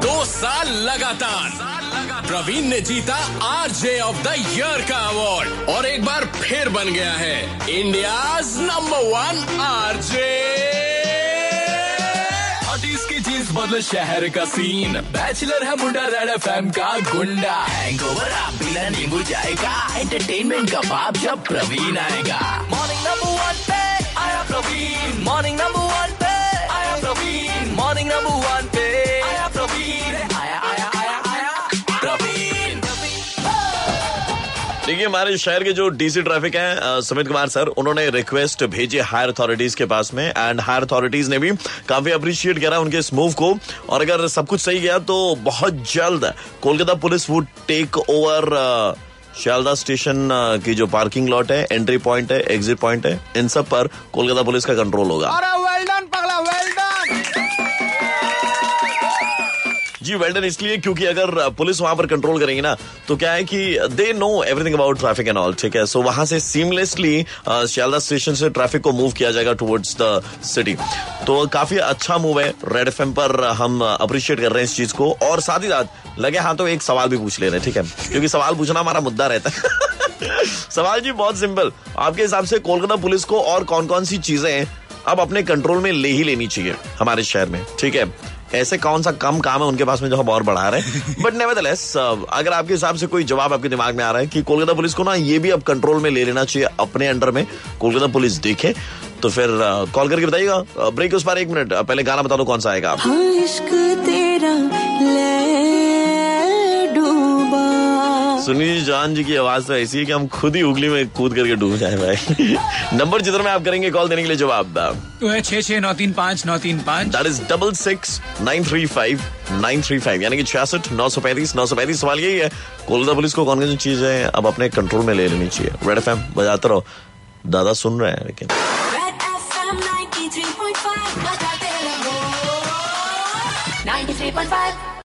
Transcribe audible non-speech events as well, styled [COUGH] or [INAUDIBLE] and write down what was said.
दो साल लगातार। प्रवीण ने जीता आरजे ऑफ़ द ईयर का अवार्ड और एक बार फिर बन गया है इंडिया नंबर वन आरजे। की जीन्स बदले शहर का सीन बैचलर है मुंडा रेड एफएम का गुंडा। हैंगओवर आप बिना नींबू जाएगा। एंटरटेनमेंट का बाप जब प्रवीण आएगा। मॉर्निंग नंबर वन पे आया प्रवीण। मॉर्निंग नंबर वन पे आया प्रवीण। मॉर्निंग नंबर वन पे देखिए, हमारे शहर के जो डीसी ट्रैफ़िक हैं सुमित कुमार सर, उन्होंने रिक्वेस्ट भेजी हायर अथॉरिटीज के पास में एंड हायर अथॉरिटीज ने भी काफ़ी अप्रिशिएट करा उनके इस मूव को। और अगर सब कुछ सही गया तो बहुत जल्द Kolkata police would take over Sealdah station की जो पार्किंग लॉट है एंट्री पॉइंट है एग्जिट पॉइंट है, इन सब पर कोलकाता पुलिस का कंट्रोल होगा। जी वेल्डन इसलिए क्योंकि अगर पुलिस वहाँ पर कंट्रोल करेंगी ना तो क्या है कि they know everything about traffic and all ठीक है? सो so, वहाँ से सीमलेसली शियालदा स्टेशन से ट्रैफ़िक को मूव किया जाएगा टुवर्ड्स द सिटी तो काफ़ी अच्छा मूव है रेड एफएम पर हम अप्रिशिएट कर रहे हैं इस चीज़ को। और साथ ही साथ लगे हाँ तो एक सवाल भी पूछ ले रहे हैं ठीक है? क्योंकि सवाल पूछना हमारा मुद्दा रहता है। [LAUGHS] सवाल जी बहुत सिंपल आपके हिसाब से कोलकाता पुलिस को और कौन कौन सी चीज़ें अब अपने कंट्रोल में ले ही लेनी चाहिए हमारे शहर में ठीक है? ऐसे कौन सा कम काम है उनके पास में जो हम और बढ़ा रहे हैं? [LAUGHS] बट नेवरदलेस अगर आपके हिसाब से कोई जवाब आपके दिमाग में आ रहा है कि कोलकाता पुलिस को ना ये भी अब कंट्रोल में ले लेना चाहिए अपने अंडर में कोलकाता पुलिस देखे तो फिर कॉल करके बताइएगा। ब्रेक उस पर एक मिनट पहले गाना बता दो कौन सा आएगा सुनील जान जी की आवाज़ तो ऐसी है कि हम खुद ही उगली में कूद करके डूब जाए भाई। [LAUGHS] नंबर जिधर में आप करेंगे कॉल देने के लिए जवाब तो है छह छह नौ तीन पाँच नौ तीन पाँच। That is double six nine three five nine three five यानी कि छियासठ नौ सौ पैंतीस नौ सौ पैंतीस। सवाल यही है कोलकाता पुलिस को कौन कौन सी चीज़ें अब अपने कंट्रोल में ले लेनी चाहिए। रेड एफ़ एम बजाते रहो। दादा सुन रहे हैं लेकिन Red FM 93.5 बजाते रहो। 93.5